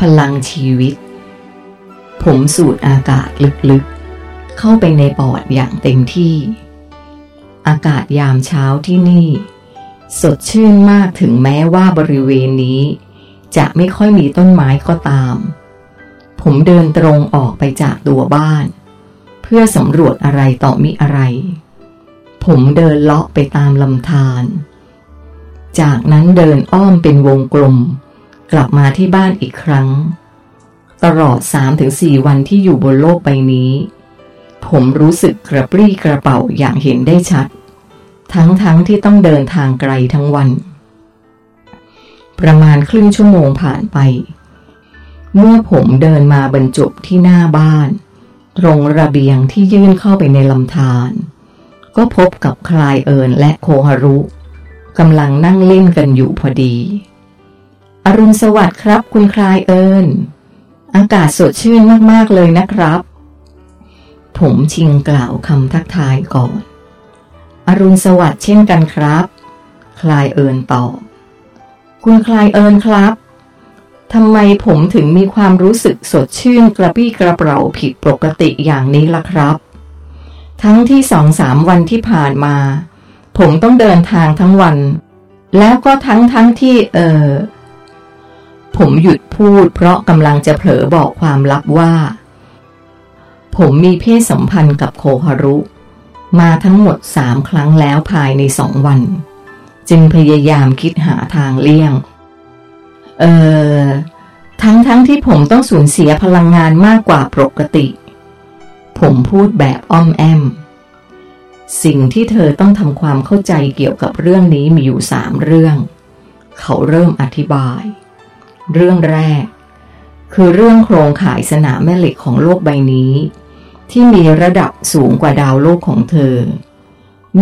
พลังชีวิต ผมสูดอากาศลึกๆ เข้าไปในปอดอย่างเต็มที่ อากาศยามเช้าที่นี่ สดชื่นมากถึงแม้ว่าบริเวณนี้ จะไม่ค่อยมีต้นไม้ก็ตาม ผมเดินตรงออกไปจากตัวบ้าน เพื่อสำรวจอะไรต่อมิอะไร ผมเดินเลาะไปตามลำธารจากนั้นเดินอ้อมเป็นวงกลม กลับมาที่บ้านอีกครั้ง ตลอด 3-4 วันที่อยู่บนโลกใบนี้ ผมรู้สึกกระปรี้กระเป๋าอย่างเห็นได้ชัด ทั้งๆทที่ต้องเดินทางไกลทั้งวัน ประมาณครึ่งชั่วโมงผ่านไป เมื่อผมเดินมาบรรจบที่หน้าบ้าน ตรงระเบียงที่ยื่นเข้าไปในลำธารก็พบกับคลายเอิญและโคฮารุกำลังนั่งเล่นกันอยู่พอดี อรุณสวัสดิ์ครับ คุณคลายเอิญอากาศสดชื่นมาก ๆ เลยนะครับ ผมชิงกล่าวคำทักทายก่อน อรุณสวัสดิ์เช่นกันครับ คลายเอิญตอบคุณคลายเอิญครับทำไมผมถึงมีความรู้สึกสดชื่นกระปี้กระเป๋าผิดปกติอย่างนี้ล่ะครับ ทั้งที่สองสามวันที่ผ่านมา ผมต้องเดินทางทั้งวัน แล้วก็ทั้งทั้งที่เออ ผมหยุดพูดเพราะกำลังจะเผลอบอกความลับว่า ผมมีเพศสัมพันธ์กับโคฮารุ มาทั้งหมดสามครั้งแล้วภายในสองวัน จึงพยายามคิดหาทางเลี่ยง เออทั้งทั้งที่ผมต้องสูญเสียพลังงานมากกว่าปกติ ผมพูดแบบอ้อมแอม สิ่งที่เธอต้องทำความเข้าใจเกี่ยวกับเรื่องนี้มีอยู่สามเรื่อง เขาเริ่มอธิบาย เรื่องแรก คือเรื่องโครงข่ายสนามแม่เหล็กของโลกใบนี้ ที่มีระดับสูงกว่าดาวโลกของเธอ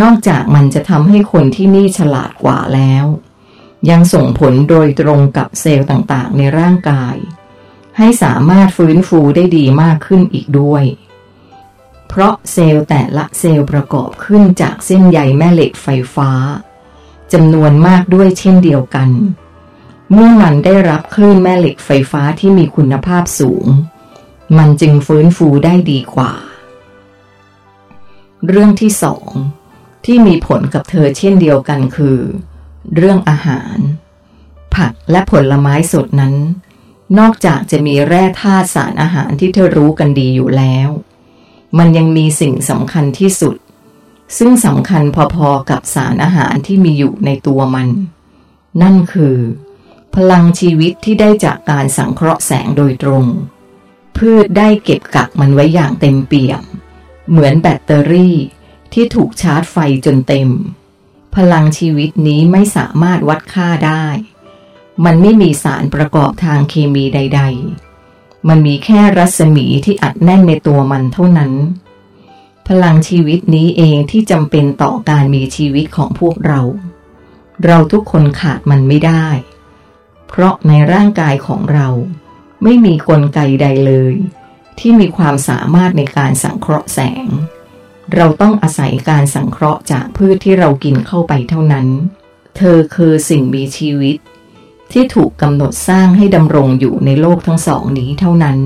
นอกจากมันจะทำให้คนที่นี่ฉลาดกว่าแล้ว ยังส่งผลโดยตรงกับเซลล์ต่างๆ ในร่างกาย ให้สามารถฟื้นฟูได้ดีมากขึ้นอีกด้วย เพราะเซลล์แต่ละเซลล์ประกอบขึ้นจากเส้นใยแม่เหล็กไฟฟ้าจำนวนมากด้วยเช่นเดียวกัน เมื่อมันได้รับคลื่นแม่เหล็กไฟฟ้าที่มีคุณภาพสูง มันจึงฟื้นฟูได้ดีกว่า เรื่องที่สองที่มีผลกับเธอเช่นเดียวกันคือ เรื่องอาหาร ผักและผลไม้สดนั้น นอกจากจะมีแร่ธาตุสารอาหารที่เธอรู้กันดีอยู่แล้ว มันยังมีสิ่งสำคัญที่สุด ซึ่งสำคัญพอๆกับสารอาหารที่มีอยู่ในตัวมัน นั่นคือ พลังชีวิตที่ได้จากการสังเคราะห์แสงโดยตรง พืชได้เก็บกักมันไว้อย่างเต็มเปี่ยม เหมือนแบตเตอรี่ที่ถูกชาร์จไฟจนเต็ม พลังชีวิตนี้ไม่สามารถวัดค่าได้ มันไม่มีสารประกอบทางเคมีใด ๆ มันมีแค่รัศมีที่อัดแน่นในตัวมันเท่านั้น พลังชีวิตนี้เองที่จำเป็นต่อการมีชีวิตของพวกเรา เราทุกคนขาดมันไม่ได้ เพราะในร่างกายของเราไม่มีกลไกใดเลย ที่มีความสามารถในการสังเคราะห์แสง เราต้องอาศัยการสังเคราะห์จากพืชที่เรากินเข้าไปเท่านั้น เธอคือสิ่งมีชีวิต ที่ถูกกำหนดสร้างให้ดำรงอยู่ในโลกทั้งสองนี้เท่านั้น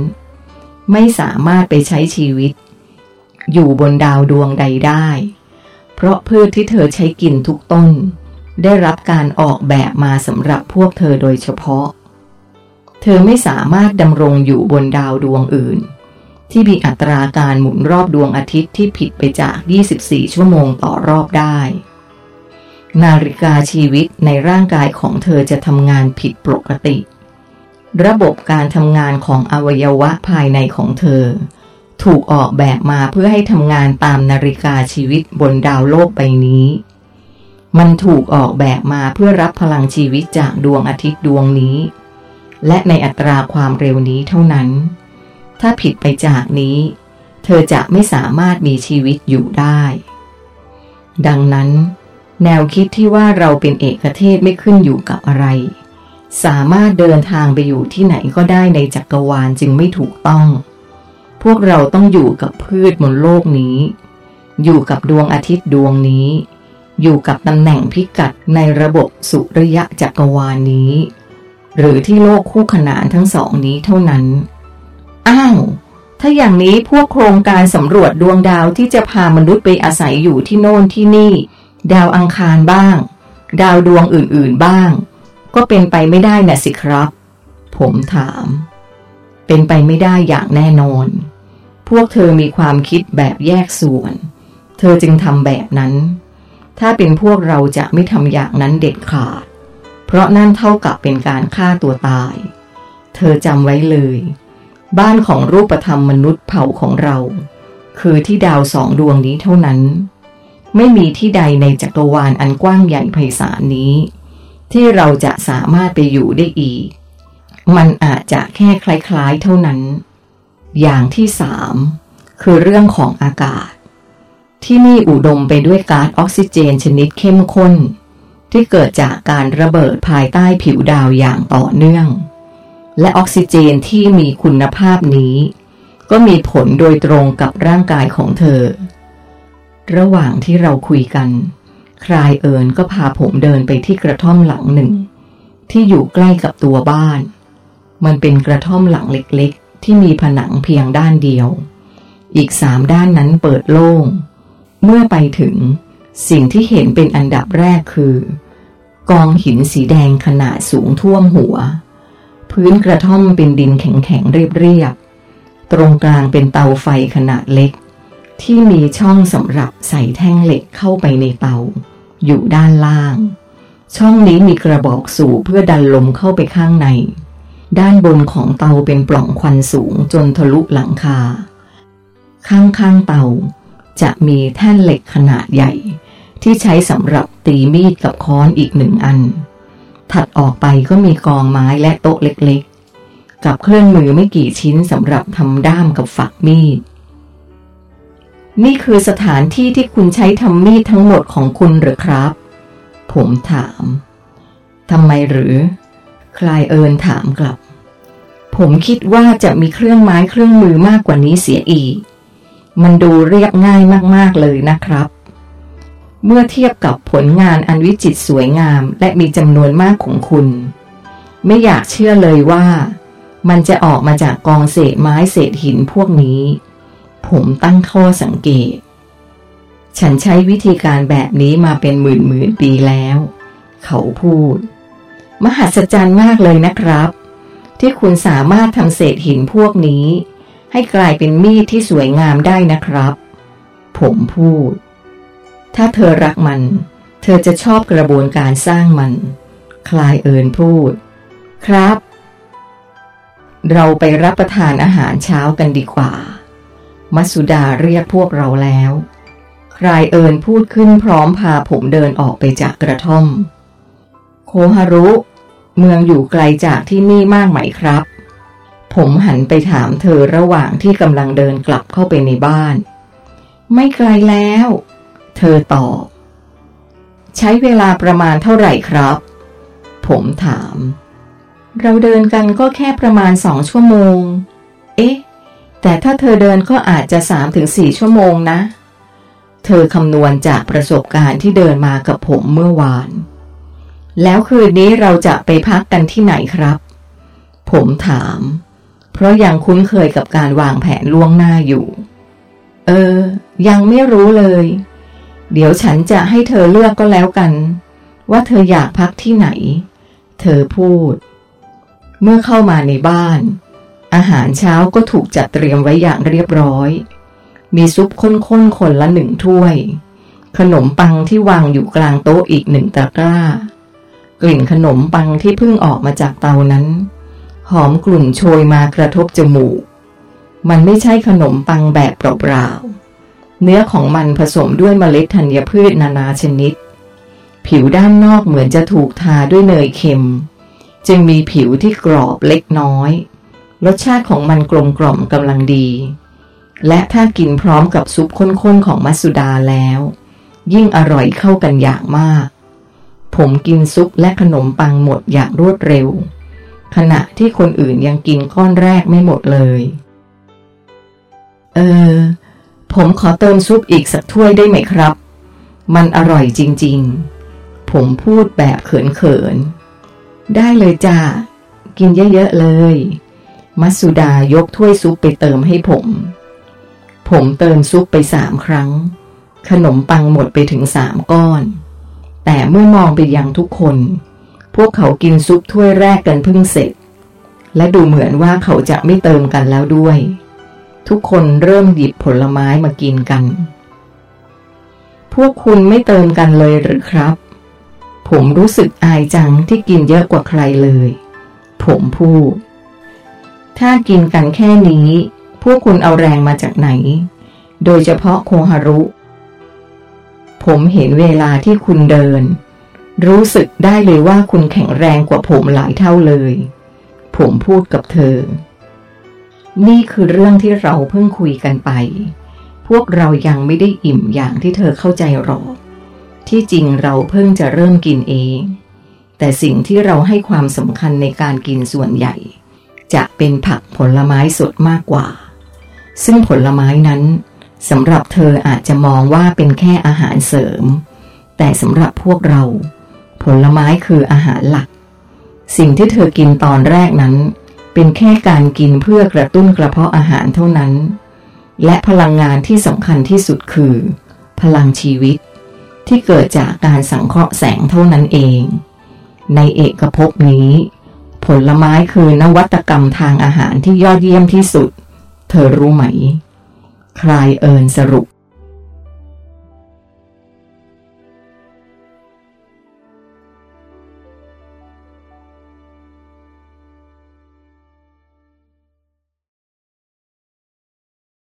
ไม่สามารถไปใช้ชีวิต อยู่บนดาวดวงใดได้ เพราะพืชที่เธอใช้กินทุกต้น ได้รับการออกแบบมาสำหรับพวกเธอโดยเฉพาะ เธอไม่สามารถดำรงอยู่บนดาวดวงอื่น ที่มีอัตราการหมุนรอบดวงอาทิตย์ที่ผิดไปจาก 24 ชั่วโมงต่อรอบได้ นาฬิกาชีวิตในร่างกายของเธอจะทำงานผิดปกติ ระบบการทำงานของอวัยวะภายในของเธอ ถูกออกแบบมาเพื่อให้ทำงานตามนาฬิกาชีวิตบนดาวโลกใบนี้ มันถูกออกแบบมาเพื่อรับพลังชีวิตจากดวงอาทิตย์ดวงนี้ และในอัตราความเร็วนี้เท่านั้น ถ้าผิดไปจากนี้ เธอจะไม่สามารถมีชีวิตอยู่ได้ ดังนั้น แนวคิดที่ว่าเราเป็นเอกเทศไม่ขึ้นอยู่กับอะไร สามารถเดินทางไปอยู่ที่ไหนก็ได้ในจักรวาลจึงไม่ถูกต้อง พวกเราต้องอยู่กับพืชบนโลกนี้ อยู่กับดวงอาทิตย์ดวงนี้ อยู่กับตำแหน่งพิกัดในระบบสุริยะจักรวาลนี้ หรือที่โลกคู่ขนานทั้งสองนี้เท่านั้น อ้าว ถ้าอย่างนี้พวกโครงการสำรวจดวงดาวที่จะพามนุษย์ไปอาศัยอยู่ที่โน่นที่นี่ ดาวอังคารบ้าง ดาวดวงอื่นๆบ้าง ก็เป็นไปไม่ได้น่ะสิครับ ผมถาม เป็นไปไม่ได้อย่างแน่นอน พวกเธอมีความคิดแบบแยกส่วน เธอจึงทำแบบนั้น ถ้าเป็นพวกเราจะไม่ทำอย่างนั้นเด็ดขาด เพราะนั่นเท่ากับเป็นการฆ่าตัวตาย เธอจำไว้เลย บ้านของรูปธรรมมนุษย์เผ่าของเรา คือที่ดาวสองดวงนี้เท่านั้น ไม่มีที่ใดในจักรวาลอันกว้างใหญ่ไพศาลนี้ ที่เราจะสามารถไปอยู่ได้อีก มันอาจจะแค่คล้ายๆเท่านั้น อย่างที่สามคือเรื่องของอากาศ ที่นี่อุดมไปด้วยก๊าซออกซิเจนชนิดเข้มข้น ที่เกิดจากการระเบิดภายใต้ผิวดาวอย่างต่อเนื่อง และออกซิเจนที่มีคุณภาพนี้ ก็มีผลโดยตรงกับร่างกายของเธอ ระหว่างที่เราคุยกัน คลายเอิญก็พาผมเดินไปที่กระท่อมหลังหนึ่ง ที่อยู่ใกล้กับตัวบ้าน มันเป็นกระท่อมหลังเล็กๆ ที่มีผนังเพียงด้านเดียว อีกสามด้านนั้นเปิดโล่ง เมื่อไปถึง สิ่งที่เห็นเป็นอันดับแรกคือ กองหินสีแดงขนาดสูงท่วมหัว พื้นกระท่อมเป็นดินแข็งๆเรียบๆตรงกลางเป็นเตาไฟขนาดเล็ก ที่มีช่องสำหรับใส่แท่งเหล็กเข้าไปในเตา อยู่ด้านล่าง ช่องนี้มีกระบอกสูบเพื่อดันลมเข้าไปข้างใน ด้านบนของเตาเป็นปล่องควันสูงจนทะลุหลังคา ข้างๆเตา จะมีแท่นเหล็กขนาดใหญ่ ที่ใช้สำหรับตีมีดกับค้อนอีกหนึ่งอัน ถัดออกไปก็มีกองไม้และโต๊ะเล็กๆ กับเครื่องมือไม่กี่ชิ้นสำหรับทำด้ามกับฝักมีด นี่คือสถานที่ที่คุณใช้ทำมีดทั้งหมดของคุณหรือครับ ผมถามทำไมหรือ คลายเอิญถามกลับ ผมคิดว่าจะมีเครื่องไม้เครื่องมือมากกว่านี้เสียอีก มันดูเรียบง่ายมากๆเลยนะครับ เมื่อเทียบกับผลงานอันวิจิตรสวยงามและมีจำนวนมากของคุณ ไม่อยากเชื่อเลยว่า มันจะออกมาจากกองเศษไม้เศษหินพวกนี้ ผมตั้งข้อสังเกต ฉันใช้วิธีการแบบนี้มาเป็นหมื่นหมื่นปีแล้ว เขาพูด มหัศจรรย์มากเลยนะครับ ที่คุณสามารถทำเศษหินพวกนี้ ให้กลายเป็นมีดที่สวยงามได้นะครับ ผมพูด ถ้าเธอรักมัน เธอจะชอบกระบวนการสร้างมัน คลายเอิญพูด ครับ เราไปรับประทานอาหารเช้ากันดีกว่า มัสุดาเรียกพวกเราแล้ว คลายเอิญพูดขึ้นพร้อมพาผมเดินออกไปจากกระท่อม โคฮารุ เมืองอยู่ไกลจากที่นี่มากไหมครับ ผมหันไปถามเธอระหว่างที่กำลังเดินกลับเข้าไปในบ้าน ไม่ไกลแล้ว เธอตอบ ใช้เวลาประมาณเท่าไหร่ครับ ผมถาม เราเดินกันก็แค่ประมาณสองชั่วโมง เอ๊ะ แต่ถ้าเธอเดินก็อาจจะสามถึงสี่ชั่วโมงนะ เธอคำนวณจากประสบการณ์ที่เดินมากับผมเมื่อวาน แล้วคืนนี้เราจะไปพักกันที่ไหนครับ ผมถาม เพราะยังคุ้นเคยกับการวางแผนล่วงหน้าอยู่ เออ ยังไม่รู้เลย เดี๋ยวฉันจะให้เธอเลือกก็แล้วกัน ว่าเธออยากพักที่ไหน เธอพูด เมื่อเข้ามาในบ้าน อาหารเช้าก็ถูกจัดเตรียมไว้อย่างเรียบร้อย มีซุปข้นๆคนละหนึ่งถ้วย ขนมปังที่วางอยู่กลางโต๊ะอีกหนึ่งตะกร้ากลิ่นขนมปังที่เพิ่งออกมาจากเตานั้น หอมกลุ่นโชยมากระทบจมูก มันไม่ใช่ขนมปังแบบเปล่าๆ เนื้อของมันผสมด้วยเมล็ดธัญพืชนานาชนิด ผิวด้านนอกเหมือนจะถูกทาด้วยเนยเค็ม จึงมีผิวที่กรอบเล็กน้อย รสชาติของมันกลมกล่อมกำลังดี และถ้ากินพร้อมกับซุปข้นๆของมัสุดาแล้ว ยิ่งอร่อยเข้ากันอย่างมาก ผมกินซุปและขนมปังหมดอย่างรวดเร็ว ขณะที่คนอื่นยังกินก้อนแรกไม่หมดเลย เออ ผมขอเติมซุปอีกสักถ้วยได้ไหมครับ มันอร่อยจริง ๆ ผมพูดแบบเขินๆ ได้เลยจ้า กินเยอะ ๆ เลย มัสุดายกถ้วยซุปไปเติมให้ผม ผมเติมซุปไปสามครั้ง ขนมปังหมดไปถึงสามก้อน แต่เมื่อมองไปยังทุกคน พวกเขากินซุปถ้วยแรกกันเพิ่งเสร็จ และดูเหมือนว่าเขาจะไม่เติมกันแล้วด้วย ทุกคนเริ่มหยิบผลไม้มากินกัน พวกคุณไม่เติมกันเลยหรือครับ ผมรู้สึกอายจังที่กินเยอะกว่าใครเลย ผมพูด ถ้ากินกันแค่นี้ พวกคุณเอาแรงมาจากไหน โดยเฉพาะโคฮารุ ผมเห็นเวลาที่คุณเดิน รู้สึกได้เลยว่าคุณแข็งแรงกว่าผมหลายเท่าเลย ผมพูดกับเธอ นี่คือเรื่องที่เราเพิ่งคุยกันไป พวกเรายังไม่ได้อิ่มอย่างที่เธอเข้าใจหรอก ที่จริงเราเพิ่งจะเริ่มกินเอง แต่สิ่งที่เราให้ความสำคัญในการกินส่วนใหญ่ จะเป็นผักผลไม้สดมากกว่า ซึ่งผลไม้นั้นสำหรับเธออาจจะมองว่าเป็นแค่อาหารเสริม แต่สำหรับพวกเรา ผลไม้คืออาหารหลัก สิ่งที่เธอกินตอนแรกนั้น เป็นแค่การกินเพื่อกระตุ้นกระเพาะอาหารเท่านั้น และพลังงานที่สำคัญที่สุดคือ พลังชีวิต ที่เกิดจากการสังเคราะห์แสงเท่านั้นเอง ในเอกภพนี้ ผลไม้คือนวัตกรรมทางอาหารที่ยอดเยี่ยมที่สุด เธอรู้ไหม ใคลายเอินสรุป